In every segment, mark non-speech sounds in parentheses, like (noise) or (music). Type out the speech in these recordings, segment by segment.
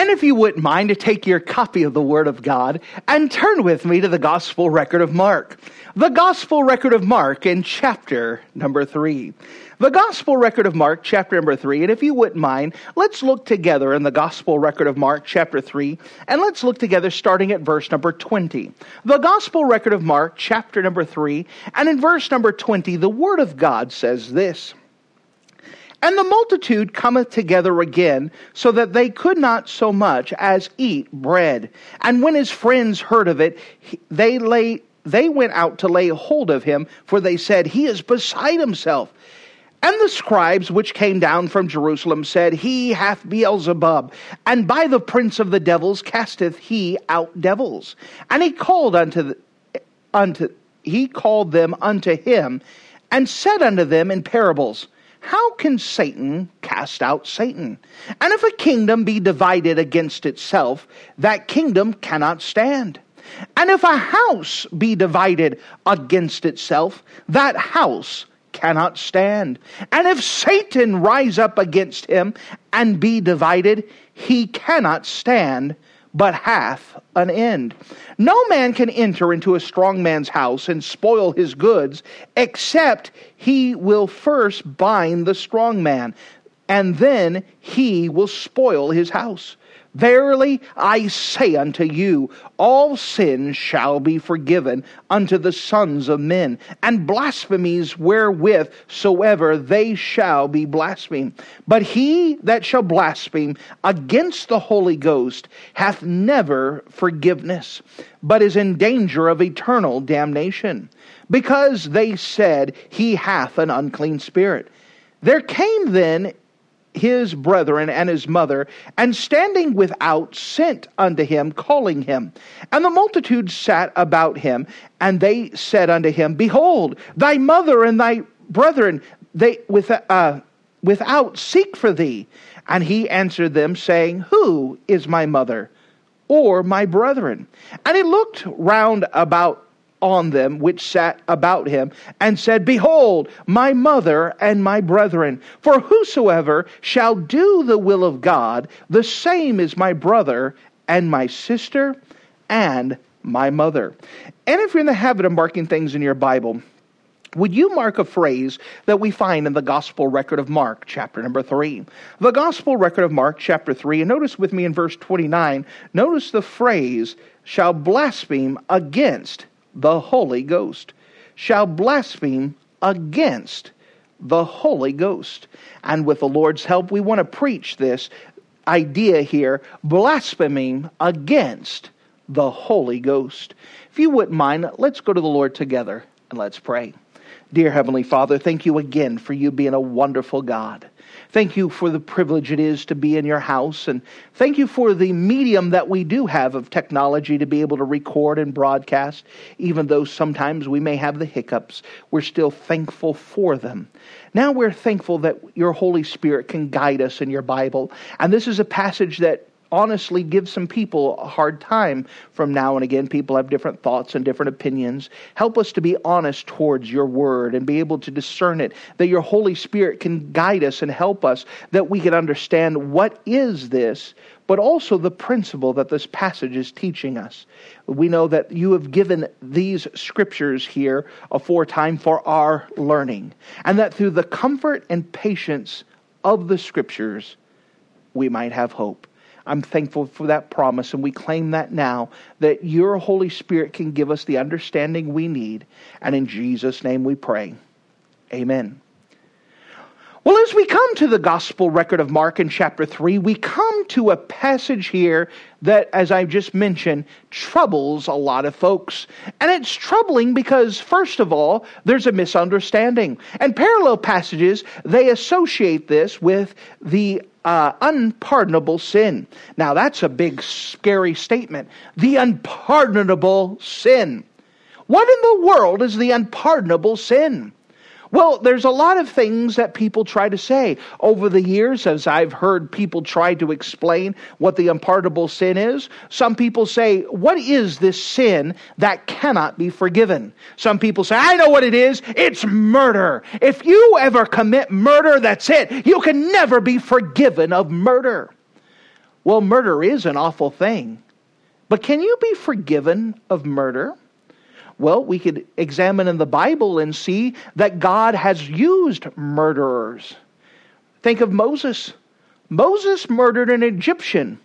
And if you wouldn't mind to take your copy of the Word of God and turn with me to the Gospel record of Mark. The Gospel record of Mark in chapter number three. The Gospel record of Mark, chapter number three. And if you wouldn't mind, let's look together in the Gospel record of Mark, chapter three, and let's look together starting at verse number 20. The Gospel record of Mark, chapter number three, and in verse number 20, the Word of God says this. And the multitude cometh together again, so that they could not so much as eat bread. And when his friends heard of it, they lay they went out to lay hold of him, for they said, He is beside himself. And the scribes which came down from Jerusalem said, He hath Beelzebub, and by the prince of the devils casteth he out devils. And he called unto the, unto he called them unto him, and said unto them in parables, how can Satan cast out Satan? And if a kingdom be divided against itself, that kingdom cannot stand. And if a house be divided against itself, that house cannot stand. And if Satan rise up against him and be divided, he cannot stand but hath an end. No man can enter into a strong man's house and spoil his goods, except he will first bind the strong man, and then he will spoil his house. Verily I say unto you, all sins shall be forgiven unto the sons of men, and blasphemies wherewith soever they shall be blasphemed. But he that shall blaspheme against the Holy Ghost hath never forgiveness, but is in danger of eternal damnation, because they said, He hath an unclean spirit. There came then his brethren and his mother, and standing without, sent unto him, calling him. And the multitude sat about him, and they said unto him, Behold, thy mother and thy brethren, they with, uh, without seek for thee. And he answered them, saying, Who is my mother? Or my brethren? And he looked round about on them which sat about him, and said, Behold, my mother and my brethren. For whosoever shall do the will of God, the same is my brother and my sister and my mother. And if you're in the habit of marking things in your Bible, would you mark a phrase that we find in the Gospel record of Mark, chapter number 3? The Gospel record of Mark, chapter 3, and notice with me in verse 29, notice the phrase, shall blaspheme against the Holy Ghost, shall blaspheme against the Holy Ghost. And with the Lord's help, we want to preach this idea here blaspheming against the Holy Ghost. If you wouldn't mind, let's go to the Lord together and let's pray. Dear Heavenly Father, thank you again for you being a wonderful God. Thank you for the privilege it is to be in your house. And thank you for the medium that we do have of technology to be able to record and broadcast. Even though sometimes we may have the hiccups, we're still thankful for them. Now we're thankful that your Holy Spirit can guide us in your Bible. And this is a passage that honestly give some people a hard time from now and again. People have different thoughts and different opinions. Help us to be honest towards your word and be able to discern it, that your Holy Spirit can guide us and help us, that we can understand what is this, but also the principle that this passage is teaching us. We know that you have given these scriptures here aforetime for our learning, and that through the comfort and patience of the scriptures, we might have hope. I'm thankful for that promise, and we claim that now that your Holy Spirit can give us the understanding we need. And in Jesus' name we pray. Amen. Well, as we come to the gospel record of Mark in chapter 3, we come to a passage here that, as I've just mentioned, troubles a lot of folks. And it's troubling because, first of all, there's a misunderstanding. And parallel passages, they associate this with the uh, unpardonable sin. Now, that's a big, scary statement. The unpardonable sin. What in the world is the unpardonable sin? Well, there's a lot of things that people try to say. Over the years, as I've heard people try to explain what the unpardonable sin is, some people say, What is this sin that cannot be forgiven? Some people say, I know what it is. It's murder. If you ever commit murder, that's it. You can never be forgiven of murder. Well, murder is an awful thing. But can you be forgiven of murder? Well, we could examine in the Bible and see that God has used murderers. Think of Moses. Moses murdered an Egyptian,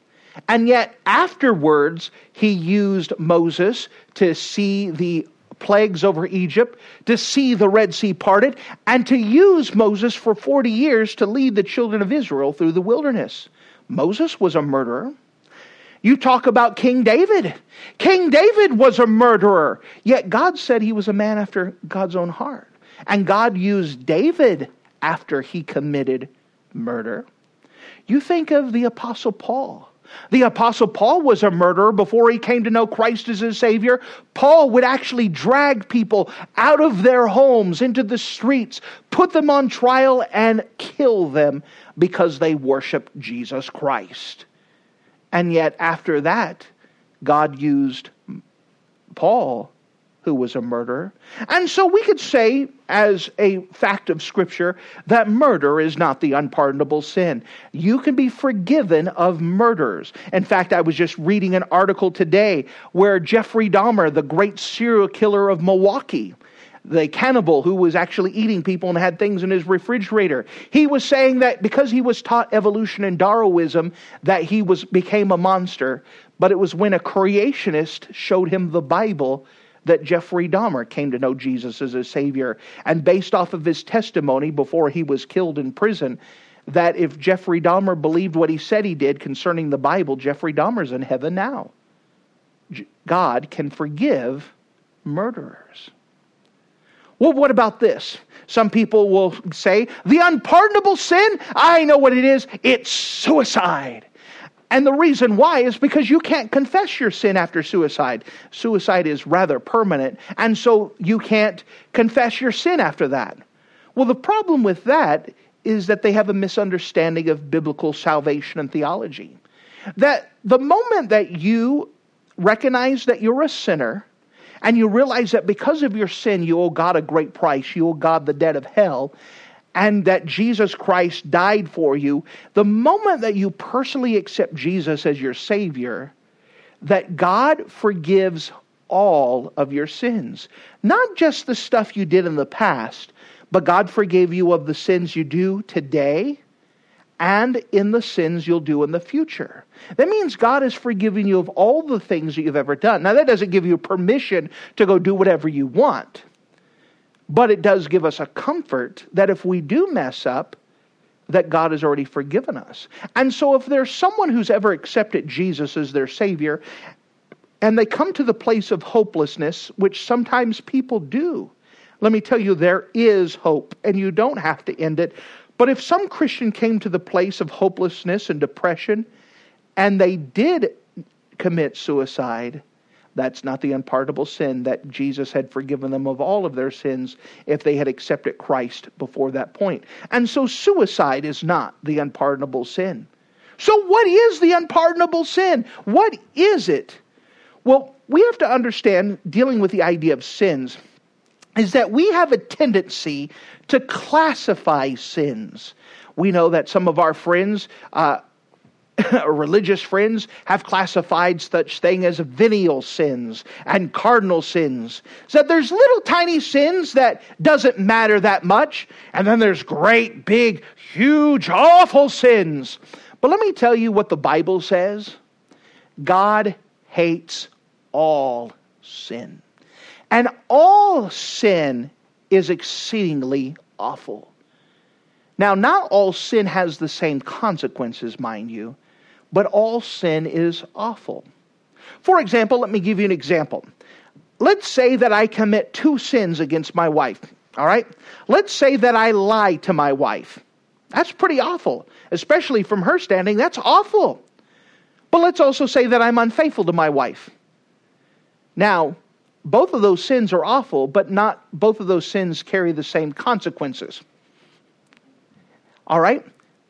and yet afterwards he used Moses to see the plagues over Egypt, to see the Red Sea parted, and to use Moses for 40 years to lead the children of Israel through the wilderness. Moses was a murderer. You talk about King David. King David was a murderer, yet God said he was a man after God's own heart. And God used David after he committed murder. You think of the Apostle Paul. The Apostle Paul was a murderer before he came to know Christ as his Savior. Paul would actually drag people out of their homes into the streets, put them on trial, and kill them because they worshiped Jesus Christ. And yet, after that, God used Paul, who was a murderer. And so we could say, as a fact of Scripture, that murder is not the unpardonable sin. You can be forgiven of murders. In fact, I was just reading an article today where Jeffrey Dahmer, the great serial killer of Milwaukee, the cannibal who was actually eating people and had things in his refrigerator. He was saying that because he was taught evolution and Darwinism that he was became a monster, but it was when a creationist showed him the Bible that Jeffrey Dahmer came to know Jesus as his savior and based off of his testimony before he was killed in prison that if Jeffrey Dahmer believed what he said he did concerning the Bible, Jeffrey Dahmer's in heaven now. God can forgive murderers. Well, what about this? Some people will say, the unpardonable sin, I know what it is, it's suicide. And the reason why is because you can't confess your sin after suicide. Suicide is rather permanent, and so you can't confess your sin after that. Well, the problem with that is that they have a misunderstanding of biblical salvation and theology. That the moment that you recognize that you're a sinner, and you realize that because of your sin, you owe God a great price. You owe God the debt of hell, and that Jesus Christ died for you. The moment that you personally accept Jesus as your Savior, that God forgives all of your sins. Not just the stuff you did in the past, but God forgave you of the sins you do today and in the sins you'll do in the future. That means God has forgiven you of all the things that you've ever done. Now, that doesn't give you permission to go do whatever you want, but it does give us a comfort that if we do mess up, that God has already forgiven us. And so, if there's someone who's ever accepted Jesus as their Savior, and they come to the place of hopelessness, which sometimes people do, let me tell you, there is hope, and you don't have to end it but if some Christian came to the place of hopelessness and depression and they did commit suicide, that's not the unpardonable sin that Jesus had forgiven them of all of their sins if they had accepted Christ before that point. And so suicide is not the unpardonable sin. So, what is the unpardonable sin? What is it? Well, we have to understand, dealing with the idea of sins, is that we have a tendency to classify sins. We know that some of our friends, uh, (laughs) religious friends, have classified such thing as venial sins and cardinal sins. So there's little tiny sins that doesn't matter that much, and then there's great, big, huge, awful sins. But let me tell you what the Bible says. God hates all sin. And all sin is exceedingly awful. Now, not all sin has the same consequences, mind you, but all sin is awful. For example, let me give you an example. Let's say that I commit two sins against my wife, all right? Let's say that I lie to my wife. That's pretty awful, especially from her standing. That's awful. But let's also say that I'm unfaithful to my wife. Now, both of those sins are awful, but not both of those sins carry the same consequences. All right?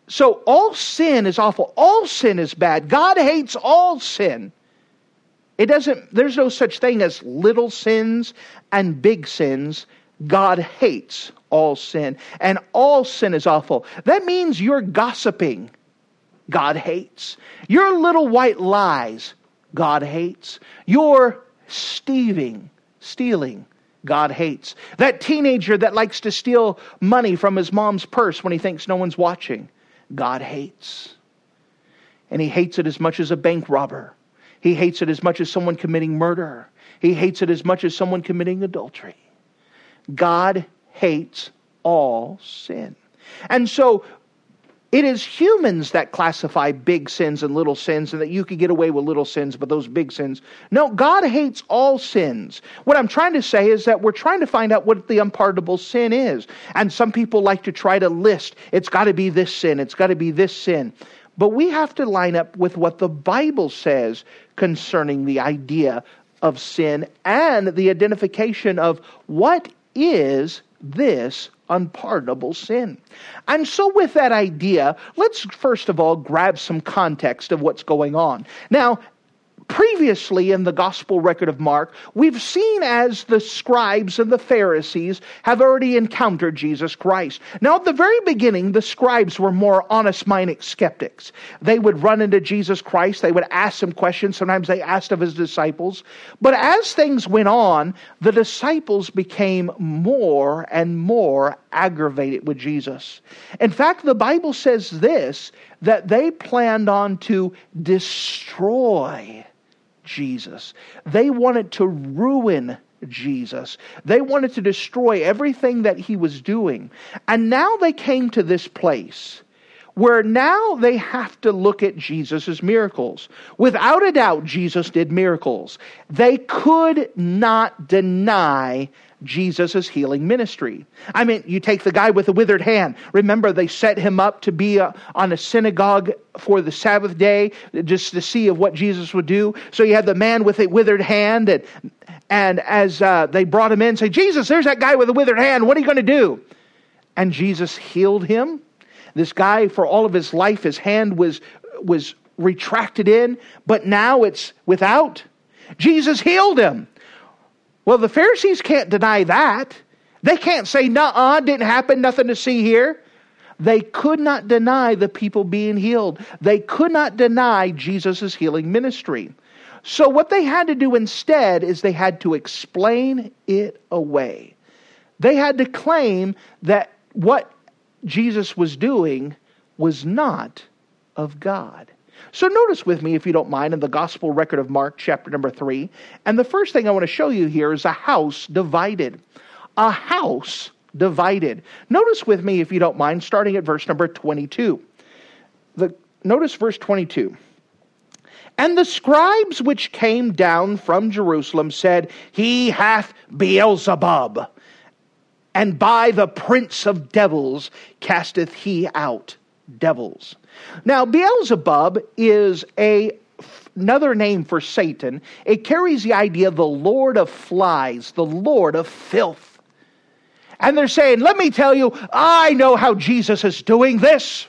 So all sin is awful. All sin is bad. God hates all sin. It doesn't there's no such thing as little sins and big sins. God hates all sin, and all sin is awful. That means you're gossiping. God hates. Your little white lies, God hates. Your stealing, stealing, God hates. That teenager that likes to steal money from his mom's purse when he thinks no one's watching, God hates. And he hates it as much as a bank robber. He hates it as much as someone committing murder. He hates it as much as someone committing adultery. God hates all sin. And so it is humans that classify big sins and little sins, and that you could get away with little sins, but those big sins. No, God hates all sins. What I'm trying to say is that we're trying to find out what the unpardonable sin is. And some people like to try to list it's got to be this sin, it's got to be this sin. But we have to line up with what the Bible says concerning the idea of sin and the identification of what is this unpardonable sin. And so, with that idea, let's first of all grab some context of what's going on. Now, previously in the gospel record of Mark, we've seen as the scribes and the Pharisees have already encountered Jesus Christ. Now, at the very beginning, the scribes were more honest minded skeptics. They would run into Jesus Christ, they would ask some questions. Sometimes they asked of his disciples. But as things went on, the disciples became more and more aggravated with Jesus. In fact, the Bible says this that they planned on to destroy Jesus. They wanted to ruin Jesus. They wanted to destroy everything that he was doing. And now they came to this place where now they have to look at Jesus' miracles. Without a doubt, Jesus did miracles. They could not deny Jesus' healing ministry. I mean, you take the guy with the withered hand. Remember, they set him up to be a, uh, on a synagogue for the Sabbath day just to see of what Jesus would do. So you had the man with a withered hand, and, and as uh, they brought him in, say, Jesus, there's that guy with a withered hand. What are you going to do? And Jesus healed him. This guy, for all of his life, his hand was, was retracted in, but now it's without. Jesus healed him. Well, the Pharisees can't deny that. They can't say, nah, didn't happen, nothing to see here. They could not deny the people being healed. They could not deny Jesus' healing ministry. So, what they had to do instead is they had to explain it away. They had to claim that what Jesus was doing was not of God. So notice with me, if you don't mind, in the gospel record of Mark, chapter number three. And the first thing I want to show you here is a house divided. A house divided. Notice with me, if you don't mind, starting at verse number 22. The, notice verse 22. And the scribes which came down from Jerusalem said, He hath Beelzebub, and by the prince of devils casteth he out devils. Now, Beelzebub is a another name for Satan. It carries the idea of the Lord of flies, the Lord of filth. And they're saying, let me tell you, I know how Jesus is doing this.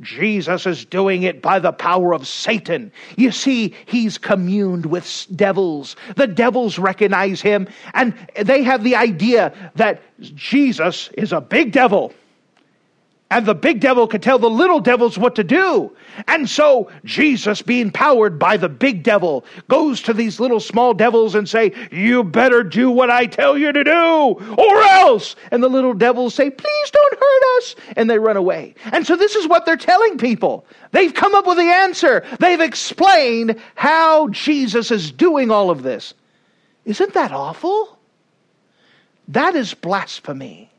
Jesus is doing it by the power of Satan. You see, he's communed with devils. The devils recognize him, and they have the idea that Jesus is a big devil and the big devil could tell the little devils what to do. And so Jesus, being powered by the big devil, goes to these little small devils and say, "You better do what I tell you to do, or else." And the little devils say, "Please don't hurt us," and they run away. And so this is what they're telling people. They've come up with the answer. They've explained how Jesus is doing all of this. Isn't that awful? That is blasphemy.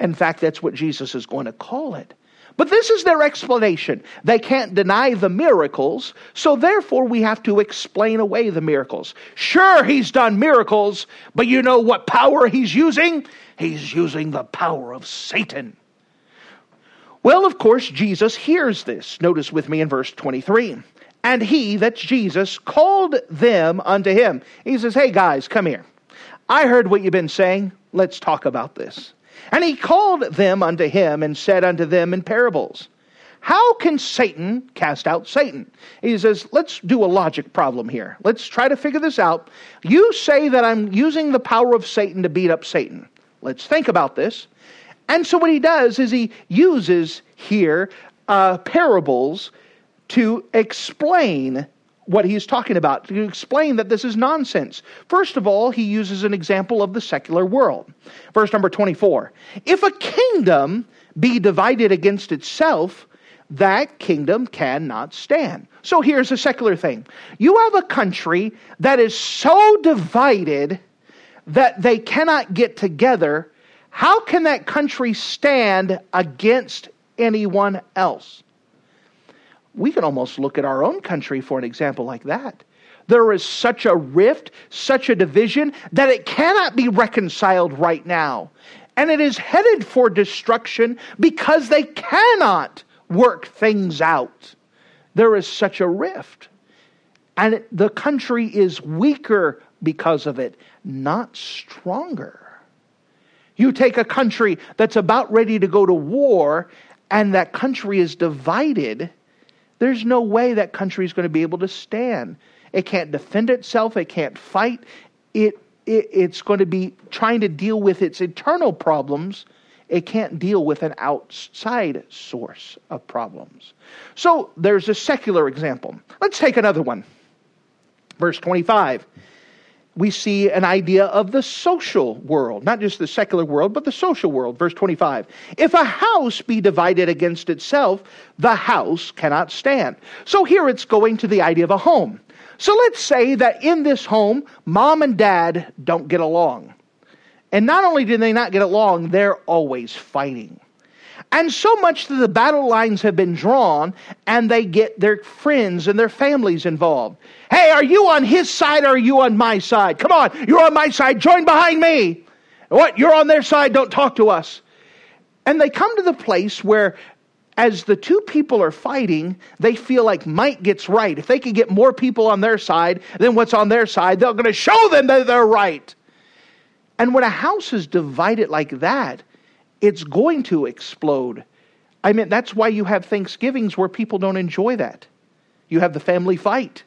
In fact, that's what Jesus is going to call it. But this is their explanation. They can't deny the miracles, so therefore we have to explain away the miracles. Sure, he's done miracles, but you know what power he's using? He's using the power of Satan. Well, of course, Jesus hears this. Notice with me in verse 23. And he, that's Jesus, called them unto him. He says, Hey guys, come here. I heard what you've been saying. Let's talk about this. And he called them unto him and said unto them in parables, How can Satan cast out Satan? He says, Let's do a logic problem here. Let's try to figure this out. You say that I'm using the power of Satan to beat up Satan. Let's think about this. And so what he does is he uses here uh, parables to explain what he's talking about, to explain that this is nonsense. First of all, he uses an example of the secular world. Verse number 24 If a kingdom be divided against itself, that kingdom cannot stand. So here's a secular thing you have a country that is so divided that they cannot get together. How can that country stand against anyone else? We can almost look at our own country for an example like that. There is such a rift, such a division, that it cannot be reconciled right now. And it is headed for destruction because they cannot work things out. There is such a rift. And the country is weaker because of it, not stronger. You take a country that's about ready to go to war, and that country is divided there's no way that country is going to be able to stand. It can't defend itself, it can't fight. It, it, it's going to be trying to deal with its internal problems. It can't deal with an outside source of problems. So there's a secular example. Let's take another one. Verse 25 we see an idea of the social world, not just the secular world, but the social world. Verse 25. If a house be divided against itself, the house cannot stand. So here it's going to the idea of a home. So let's say that in this home, mom and dad don't get along. And not only do they not get along, they're always fighting. And so much that the battle lines have been drawn and they get their friends and their families involved. Hey, are you on his side or are you on my side? Come on, you're on my side, join behind me. What? You're on their side, don't talk to us. And they come to the place where as the two people are fighting, they feel like might gets right. If they can get more people on their side than what's on their side, they're going to show them that they're right. And when a house is divided like that, it's going to explode. I mean, that's why you have Thanksgivings where people don't enjoy that. You have the family fight.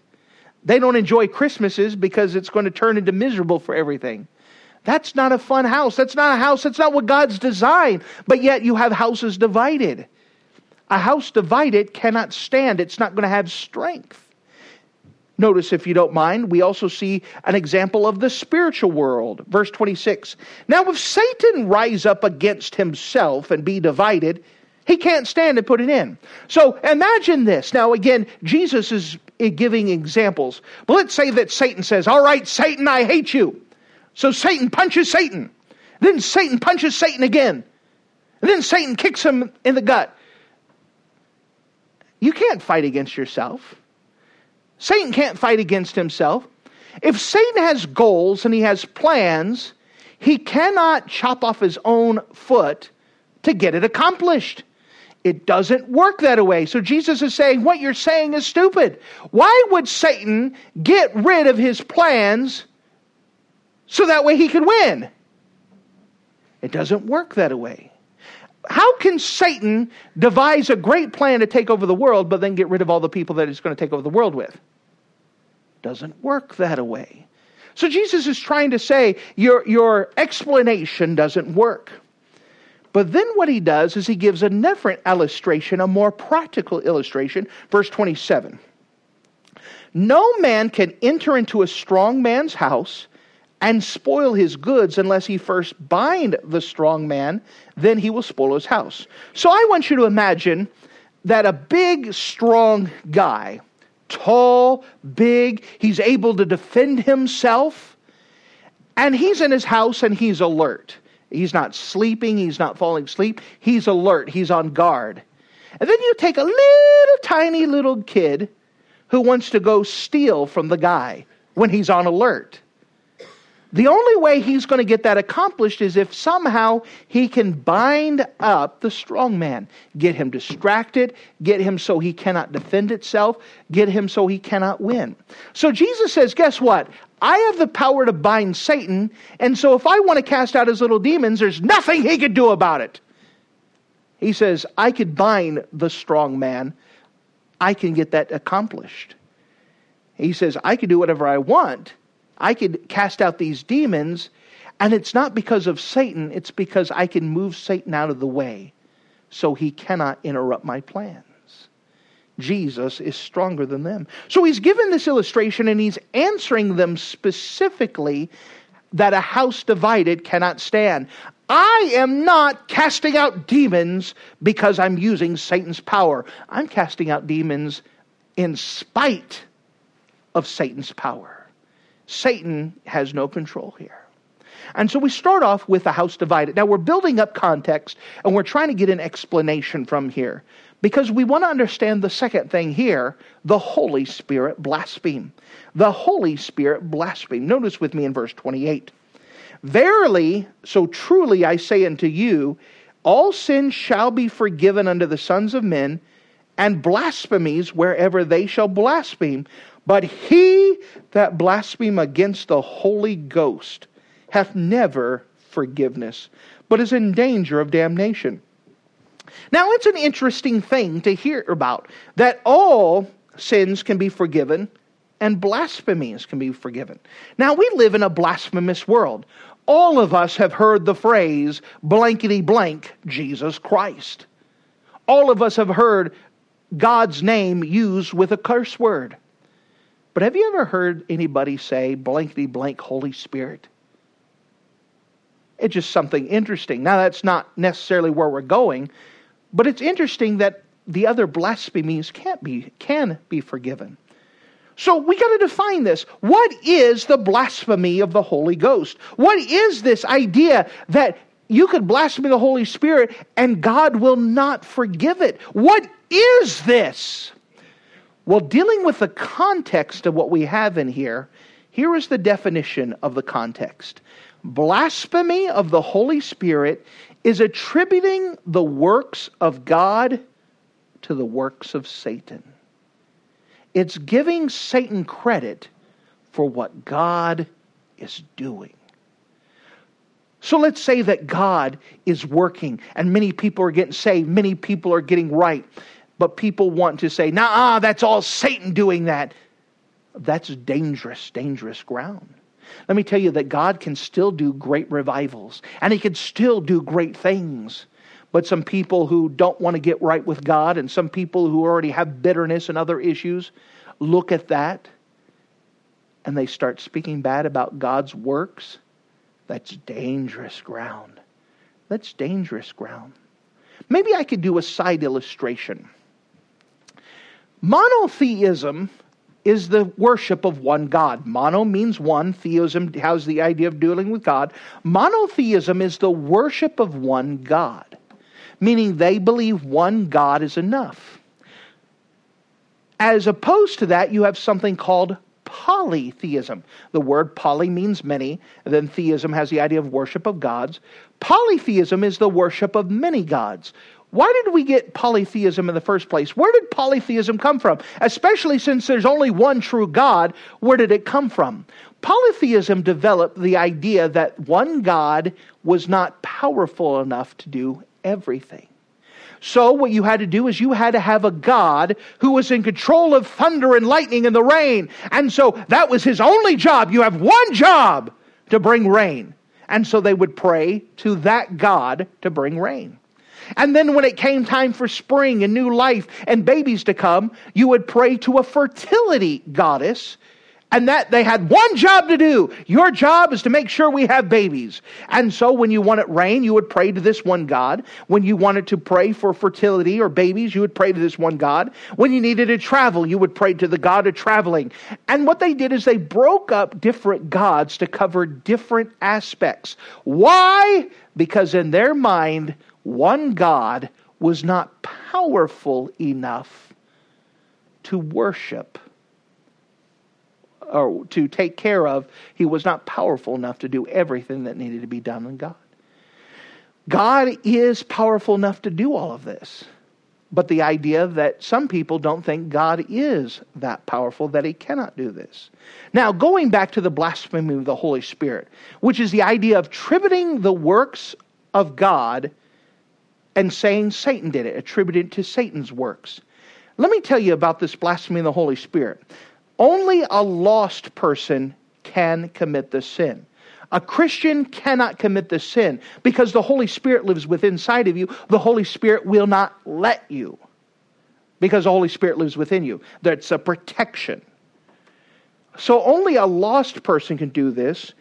They don't enjoy Christmases because it's going to turn into miserable for everything. That's not a fun house. That's not a house. That's not what God's designed. But yet you have houses divided. A house divided cannot stand, it's not going to have strength. Notice, if you don't mind, we also see an example of the spiritual world. Verse 26. Now, if Satan rise up against himself and be divided, he can't stand to put it in. So imagine this. Now, again, Jesus is eh, giving examples. But let's say that Satan says, All right, Satan, I hate you. So Satan punches Satan. Then Satan punches Satan again. And then Satan kicks him in the gut. You can't fight against yourself. Satan can't fight against himself. If Satan has goals and he has plans, he cannot chop off his own foot to get it accomplished. It doesn't work that way. So Jesus is saying, What you're saying is stupid. Why would Satan get rid of his plans so that way he could win? It doesn't work that way. How can Satan devise a great plan to take over the world, but then get rid of all the people that he's going to take over the world with? Doesn't work that way. So Jesus is trying to say your, your explanation doesn't work. But then what he does is he gives a different illustration, a more practical illustration. Verse 27. No man can enter into a strong man's house and spoil his goods unless he first bind the strong man, then he will spoil his house. So I want you to imagine that a big, strong guy tall, big, he's able to defend himself. And he's in his house and he's alert. He's not sleeping, he's not falling asleep, he's alert, he's on guard. And then you take a little tiny little kid who wants to go steal from the guy when he's on alert. The only way he's going to get that accomplished is if somehow he can bind up the strong man, get him distracted, get him so he cannot defend itself, get him so he cannot win. So Jesus says, guess what? I have the power to bind Satan, and so if I want to cast out his little demons, there's nothing he could do about it. He says, I could bind the strong man. I can get that accomplished. He says, I can do whatever I want I could cast out these demons, and it's not because of Satan, it's because I can move Satan out of the way so he cannot interrupt my plans. Jesus is stronger than them. So he's given this illustration and he's answering them specifically that a house divided cannot stand. I am not casting out demons because I'm using Satan's power. I'm casting out demons in spite of Satan's power. Satan has no control here. And so we start off with the house divided. Now we're building up context and we're trying to get an explanation from here because we want to understand the second thing here the Holy Spirit blaspheme. The Holy Spirit blaspheme. Notice with me in verse 28. Verily, so truly I say unto you, all sins shall be forgiven unto the sons of men, and blasphemies wherever they shall blaspheme. But he that blaspheme against the Holy Ghost hath never forgiveness, but is in danger of damnation. Now, it's an interesting thing to hear about that all sins can be forgiven and blasphemies can be forgiven. Now, we live in a blasphemous world. All of us have heard the phrase blankety blank, Jesus Christ. All of us have heard God's name used with a curse word. But have you ever heard anybody say blankety blank Holy Spirit? It's just something interesting. Now, that's not necessarily where we're going, but it's interesting that the other blasphemies can't be, can be forgiven. So we got to define this. What is the blasphemy of the Holy Ghost? What is this idea that you could blaspheme the Holy Spirit and God will not forgive it? What is this? Well, dealing with the context of what we have in here, here is the definition of the context blasphemy of the Holy Spirit is attributing the works of God to the works of Satan. It's giving Satan credit for what God is doing. So let's say that God is working and many people are getting saved, many people are getting right. But people want to say, nah, that's all Satan doing that. That's dangerous, dangerous ground. Let me tell you that God can still do great revivals and He can still do great things. But some people who don't want to get right with God and some people who already have bitterness and other issues look at that and they start speaking bad about God's works. That's dangerous ground. That's dangerous ground. Maybe I could do a side illustration. Monotheism is the worship of one God. Mono means one, theism has the idea of dealing with God. Monotheism is the worship of one God, meaning they believe one God is enough. As opposed to that, you have something called polytheism. The word poly means many, then theism has the idea of worship of gods. Polytheism is the worship of many gods. Why did we get polytheism in the first place? Where did polytheism come from? Especially since there's only one true God, where did it come from? Polytheism developed the idea that one God was not powerful enough to do everything. So, what you had to do is you had to have a God who was in control of thunder and lightning and the rain. And so that was his only job. You have one job to bring rain. And so they would pray to that God to bring rain. And then when it came time for spring and new life and babies to come, you would pray to a fertility goddess. And that they had one job to do. Your job is to make sure we have babies. And so when you wanted rain, you would pray to this one God. When you wanted to pray for fertility or babies, you would pray to this one God. When you needed to travel, you would pray to the God of traveling. And what they did is they broke up different gods to cover different aspects. Why? Because in their mind, one God was not powerful enough to worship or to take care of, he was not powerful enough to do everything that needed to be done in God. God is powerful enough to do all of this. But the idea that some people don't think God is that powerful that he cannot do this. Now, going back to the blasphemy of the Holy Spirit, which is the idea of attributing the works of God and saying Satan did it, attributed to Satan's works. Let me tell you about this blasphemy of the Holy Spirit. Only a lost person can commit this sin. A Christian cannot commit the sin because the Holy Spirit lives within inside of you. The Holy Spirit will not let you because the Holy Spirit lives within you. That's a protection. So only a lost person can do this,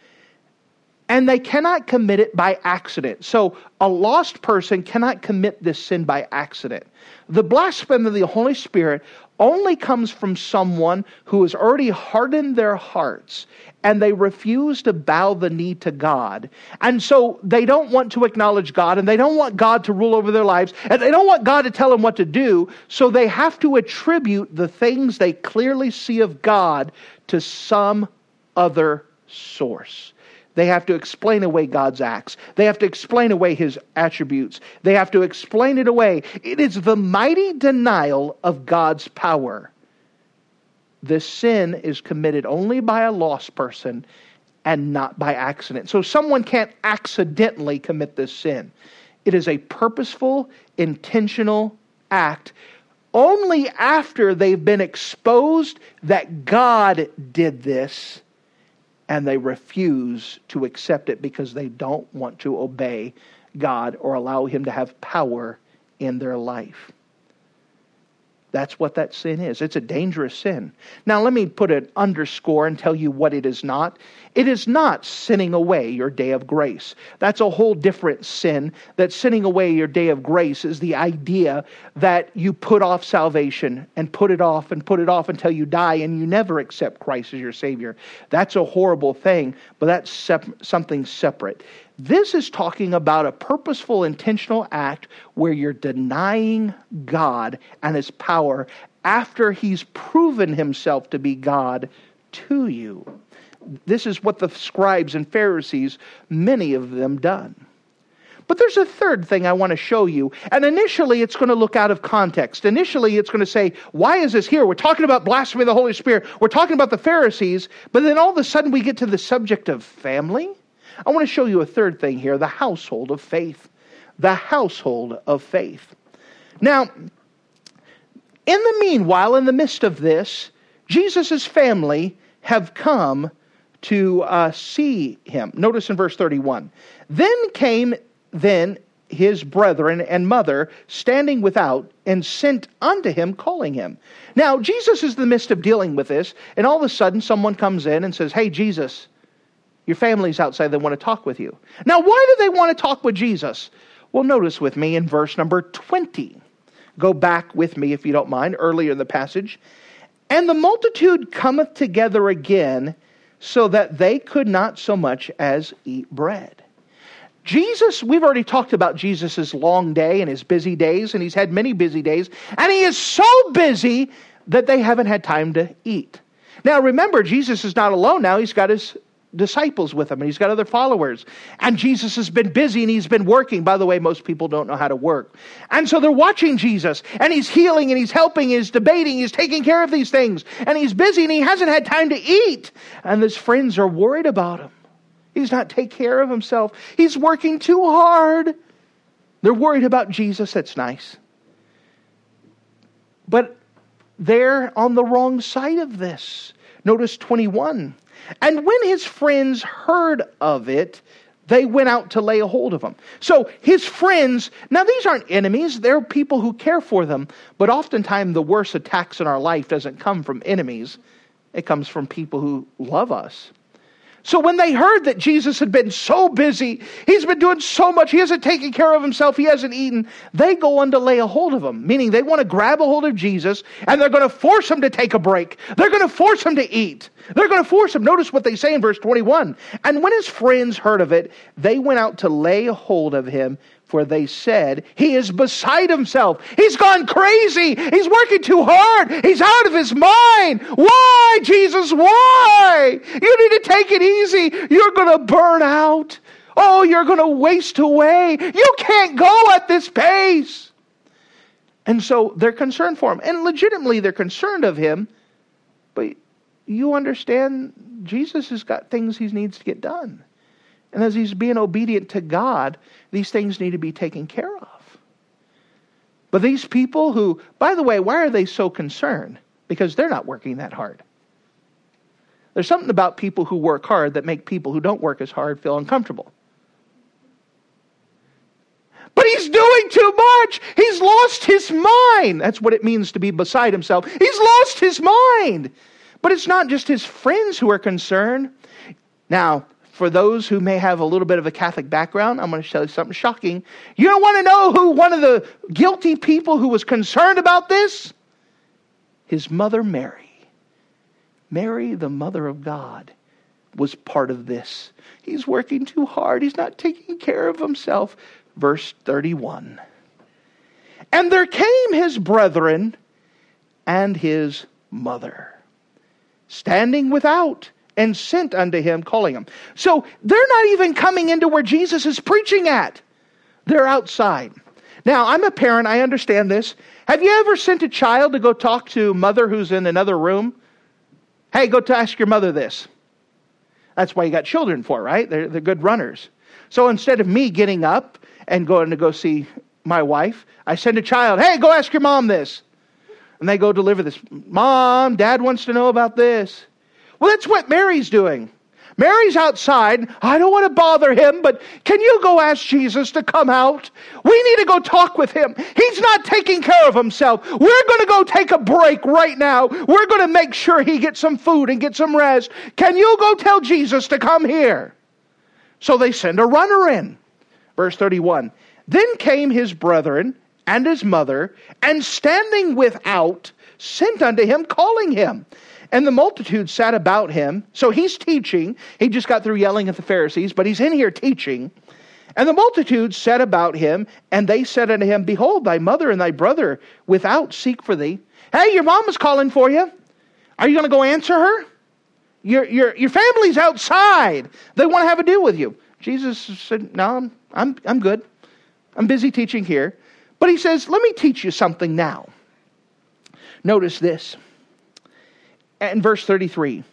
and they cannot commit it by accident. So a lost person cannot commit this sin by accident. The blasphemy of the Holy Spirit only comes from someone who has already hardened their hearts and they refuse to bow the knee to God. And so they don't want to acknowledge God and they don't want God to rule over their lives and they don't want God to tell them what to do. So they have to attribute the things they clearly see of God to some other source. They have to explain away God's acts. They have to explain away his attributes. They have to explain it away. It is the mighty denial of God's power this sin is committed only by a lost person and not by accident. So someone can't accidentally commit this sin. It is a purposeful, intentional act only after they've been exposed that God did this and they refuse to accept it because they don't want to obey God or allow Him to have power in their life. That's what that sin is. It's a dangerous sin. Now, let me put an underscore and tell you what it is not. It is not sinning away your day of grace. That's a whole different sin. That sinning away your day of grace is the idea that you put off salvation and put it off and put it off until you die and you never accept Christ as your Savior. That's a horrible thing, but that's sep- something separate. This is talking about a purposeful, intentional act where you're denying God and His power after He's proven Himself to be God to you. This is what the scribes and Pharisees, many of them, done. But there's a third thing I want to show you. And initially, it's going to look out of context. Initially, it's going to say, Why is this here? We're talking about blasphemy of the Holy Spirit. We're talking about the Pharisees. But then all of a sudden, we get to the subject of family I want to show you a third thing here the household of faith. The household of faith. Now, in the meanwhile, in the midst of this, Jesus' family have come to uh, see him. Notice in verse 31. Then came then his brethren and mother standing without and sent unto him, calling him. Now, Jesus is in the midst of dealing with this, and all of a sudden someone comes in and says, Hey, Jesus, your family's outside, they want to talk with you. Now, why do they want to talk with Jesus? Well, notice with me in verse number 20. Go back with me, if you don't mind, earlier in the passage. And the multitude cometh together again, so that they could not so much as eat bread. Jesus, we've already talked about Jesus' long day and his busy days, and he's had many busy days, and he is so busy that they haven't had time to eat. Now, remember, Jesus is not alone now. He's got his disciples with him and he's got other followers. And Jesus has been busy and he's been working. By the way, most people don't know how to work. And so they're watching Jesus and he's healing and he's helping, he's debating, he's taking care of these things. And he's busy and he hasn't had time to eat. And his friends are worried about him. He's not taking care of himself. He's working too hard. They're worried about Jesus. That's nice. But they're on the wrong side of this. Notice 21. And when his friends heard of it, they went out to lay a hold of him. So his friends, now these aren't enemies, they're people who care for them, but oftentimes the worst attacks in our life doesn't come from enemies, it comes from people who love us. So when they heard that Jesus had been so busy, he's been doing so much, he hasn't taken care of himself, he hasn't eaten, they go on to lay a hold of him, meaning they want to grab a hold of Jesus and they're going to force him to take a break. They're going to force him to eat. They're going to force him. Notice what they say in verse 21. And when his friends heard of it, they went out to lay a hold of him, for they said, He is beside himself. He's gone crazy. He's working too hard. He's out of his mind. Why, Jesus? Why? You need to take it easy. You're going to burn out. Oh, you're going to waste away. You can't go at this pace. And so they're concerned for him. And legitimately, they're concerned of him. But you understand, Jesus has got things he needs to get done. And as he's being obedient to God, these things need to be taken care of. But these people who, by the way, why are they so concerned? Because they're not working that hard. There's something about people who work hard that make people who don't work as hard feel uncomfortable. But he's doing too much. He's lost his mind. That's what it means to be beside himself. He's lost his mind. But it's not just his friends who are concerned. Now, for those who may have a little bit of a Catholic background, I'm going to show you something shocking. You don't want to know who one of the guilty people who was concerned about this? His mother, Mary. Mary, the mother of God, was part of this. He's working too hard. He's not taking care of himself verse 31. And there came his brethren and his mother, standing without, and sent unto him, calling him. So they're not even coming into where Jesus is preaching at, they're outside. Now, I'm a parent, I understand this. Have you ever sent a child to go talk to mother who's in another room? Hey, go to ask your mother this. That's why you got children for, right? They're, they're good runners. So instead of me getting up and going to go see my wife, I send a child, hey, go ask your mom this. And they go deliver this. Mom, dad wants to know about this. Well, that's what Mary's doing. Mary's outside. I don't want to bother him, but can you go ask Jesus to come out? We need to go talk with him. He's not taking care of himself. We're going to go take a break right now. We're going to make sure he gets some food and get some rest. Can you go tell Jesus to come here? So they send a runner in. Verse 31 Then came his brethren and his mother, and standing without, sent unto him, calling him. And the multitude sat about him. So he's teaching. He just got through yelling at the Pharisees, but he's in here teaching. And the multitude sat about him, and they said unto him, Behold, thy mother and thy brother without seek for thee. Hey, your mom is calling for you. Are you going to go answer her? Your, your, your family's outside. They want to have a deal with you. Jesus said, No, I'm, I'm, I'm good. I'm busy teaching here. But he says, Let me teach you something now. Notice this. In verse 33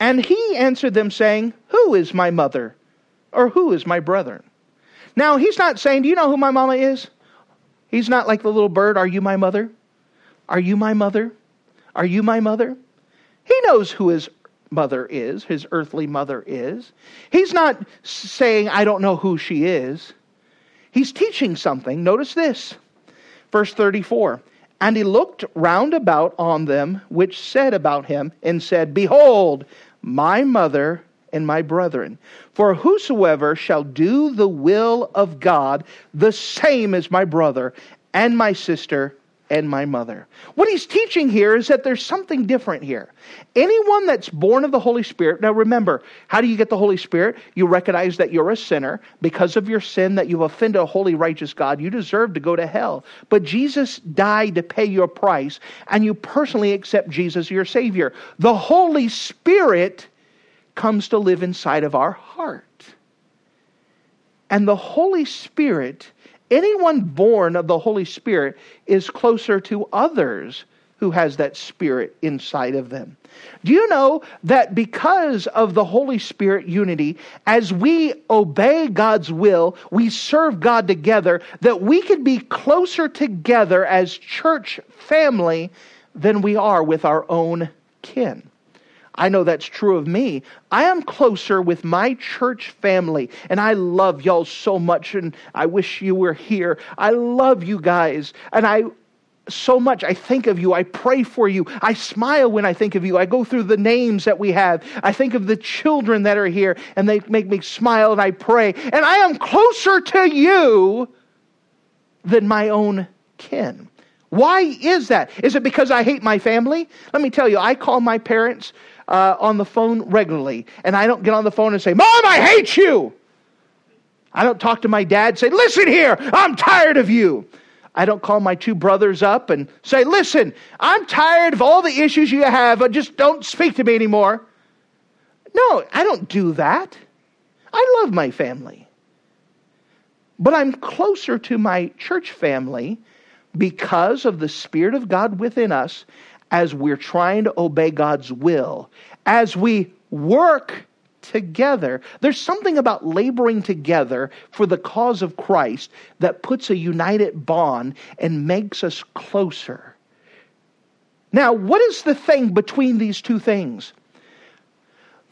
And he answered them, saying, Who is my mother? Or who is my brother? Now, he's not saying, Do you know who my mama is? He's not like the little bird, Are you my mother? Are you my mother? Are you my mother? He knows who his mother is, his earthly mother is. He's not saying, I don't know who she is. He's teaching something. Notice this. Verse 34 And he looked round about on them which said about him, and said, Behold, my mother and my brethren. For whosoever shall do the will of God, the same is my brother and my sister and my mother. What he's teaching here is that there's something different here. Anyone that's born of the Holy Spirit, now remember, how do you get the Holy Spirit? You recognize that you're a sinner. Because of your sin, that you've offended a holy, righteous God, you deserve to go to hell. But Jesus died to pay your price, and you personally accept Jesus your Savior. The Holy Spirit comes to live inside of our heart. And the Holy Spirit Anyone born of the Holy Spirit is closer to others who has that spirit inside of them. Do you know that because of the Holy Spirit unity, as we obey God's will, we serve God together, that we can be closer together as church family than we are with our own kin? I know that's true of me. I am closer with my church family, and I love y'all so much, and I wish you were here. I love you guys, and I so much. I think of you. I pray for you. I smile when I think of you. I go through the names that we have. I think of the children that are here, and they make me smile, and I pray. And I am closer to you than my own kin. Why is that? Is it because I hate my family? Let me tell you, I call my parents uh, on the phone regularly, and I don't get on the phone and say, Mom, I hate you. I don't talk to my dad and say, Listen here, I'm tired of you. I don't call my two brothers up and say, Listen, I'm tired of all the issues you have, but just don't speak to me anymore. No, I don't do that. I love my family. But I'm closer to my church family because of the Spirit of God within us as we're trying to obey God's will, as we work together. There's something about laboring together for the cause of Christ that puts a united bond and makes us closer. Now, what is the thing between these two things?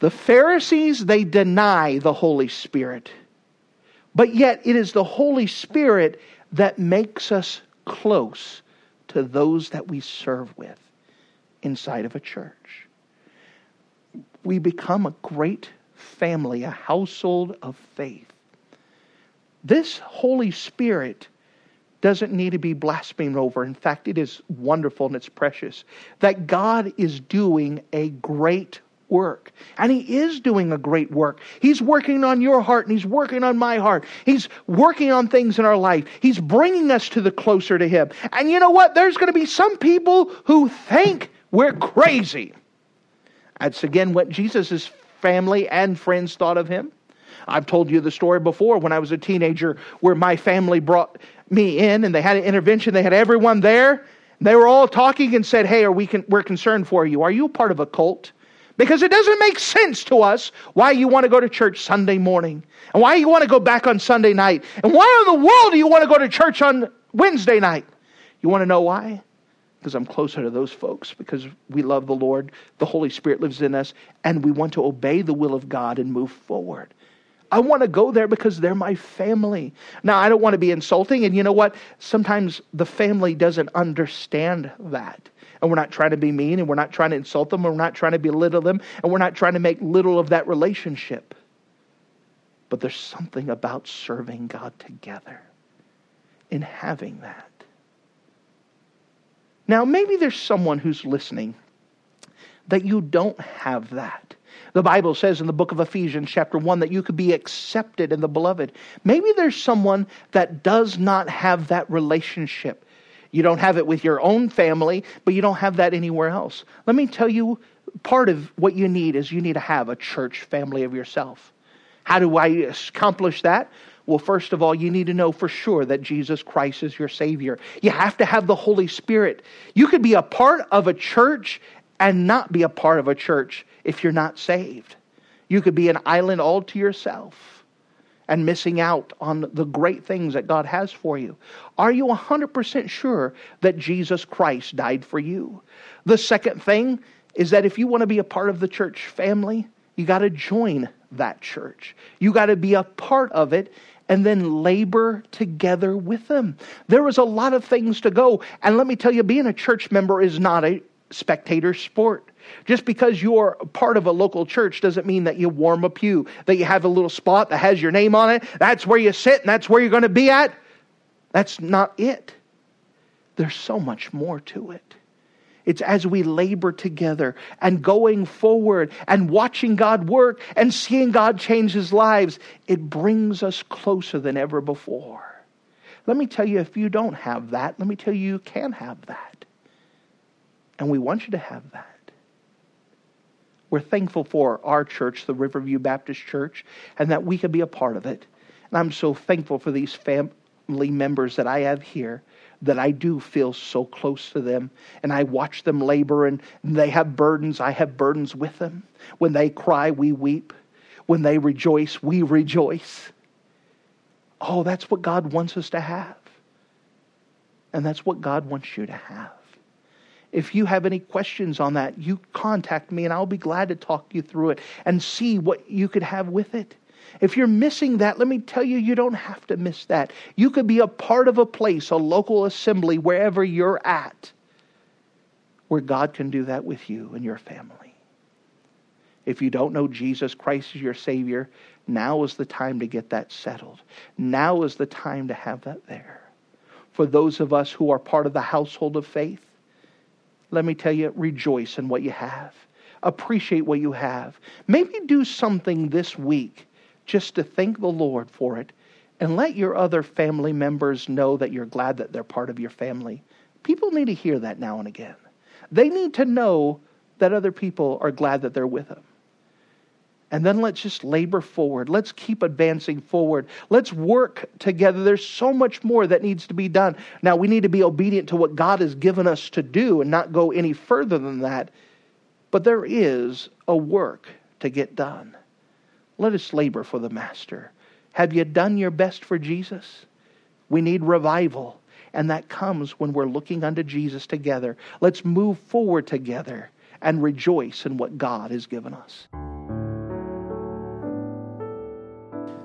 The Pharisees, they deny the Holy Spirit. But yet, it is the Holy Spirit that makes us close to those that we serve with inside of a church. We become a great family, a household of faith. This Holy Spirit doesn't need to be blasphemed over. In fact, it is wonderful and it's precious that God is doing a great work. And He is doing a great work. He's working on your heart and He's working on my heart. He's working on things in our life. He's bringing us to the closer to Him. And you know what? There's going to be some people who think we're crazy. That's again what Jesus' family and friends thought of him. I've told you the story before when I was a teenager where my family brought me in and they had an intervention. They had everyone there. They were all talking and said, Hey, are we con- we're concerned for you. Are you part of a cult? Because it doesn't make sense to us why you want to go to church Sunday morning and why you want to go back on Sunday night and why in the world do you want to go to church on Wednesday night. You want to know why? Because I'm closer to those folks, because we love the Lord, the Holy Spirit lives in us, and we want to obey the will of God and move forward. I want to go there because they're my family. Now, I don't want to be insulting, and you know what? Sometimes the family doesn't understand that. And we're not trying to be mean, and we're not trying to insult them, and we're not trying to belittle them, and we're not trying to make little of that relationship. But there's something about serving God together in having that. Now, maybe there's someone who's listening that you don't have that. The Bible says in the book of Ephesians, chapter 1, that you could be accepted in the beloved. Maybe there's someone that does not have that relationship. You don't have it with your own family, but you don't have that anywhere else. Let me tell you part of what you need is you need to have a church family of yourself. How do I accomplish that? Well, first of all, you need to know for sure that Jesus Christ is your Savior. You have to have the Holy Spirit. You could be a part of a church and not be a part of a church if you're not saved. You could be an island all to yourself and missing out on the great things that God has for you. Are you 100% sure that Jesus Christ died for you? The second thing is that if you want to be a part of the church family, you got to join that church. You got to be a part of it and then labor together with them. There was a lot of things to go. And let me tell you, being a church member is not a spectator sport. Just because you're part of a local church doesn't mean that you warm a pew, that you have a little spot that has your name on it. That's where you sit and that's where you're going to be at. That's not it. There's so much more to it. It's as we labor together and going forward and watching God work and seeing God change his lives, it brings us closer than ever before. Let me tell you, if you don't have that, let me tell you, you can have that. And we want you to have that. We're thankful for our church, the Riverview Baptist Church, and that we can be a part of it. And I'm so thankful for these family members that I have here that I do feel so close to them. And I watch them labor and they have burdens. I have burdens with them. When they cry, we weep. When they rejoice, we rejoice. Oh, that's what God wants us to have. And that's what God wants you to have. If you have any questions on that, you contact me and I'll be glad to talk you through it and see what you could have with it. If you're missing that, let me tell you, you don't have to miss that. You could be a part of a place, a local assembly, wherever you're at, where God can do that with you and your family. If you don't know Jesus Christ as your Savior, now is the time to get that settled. Now is the time to have that there. For those of us who are part of the household of faith, let me tell you, rejoice in what you have appreciate what you have. Maybe do something this week just to thank the Lord for it and let your other family members know that you're glad that they're part of your family. People need to hear that now and again. They need to know that other people are glad that they're with them. And then let's just labor forward. Let's keep advancing forward. Let's work together. There's so much more that needs to be done. Now, we need to be obedient to what God has given us to do and not go any further than that. But there is a work to get done. Let us labor for the Master. Have you done your best for Jesus? We need revival, and that comes when we're looking unto Jesus together. Let's move forward together and rejoice in what God has given us.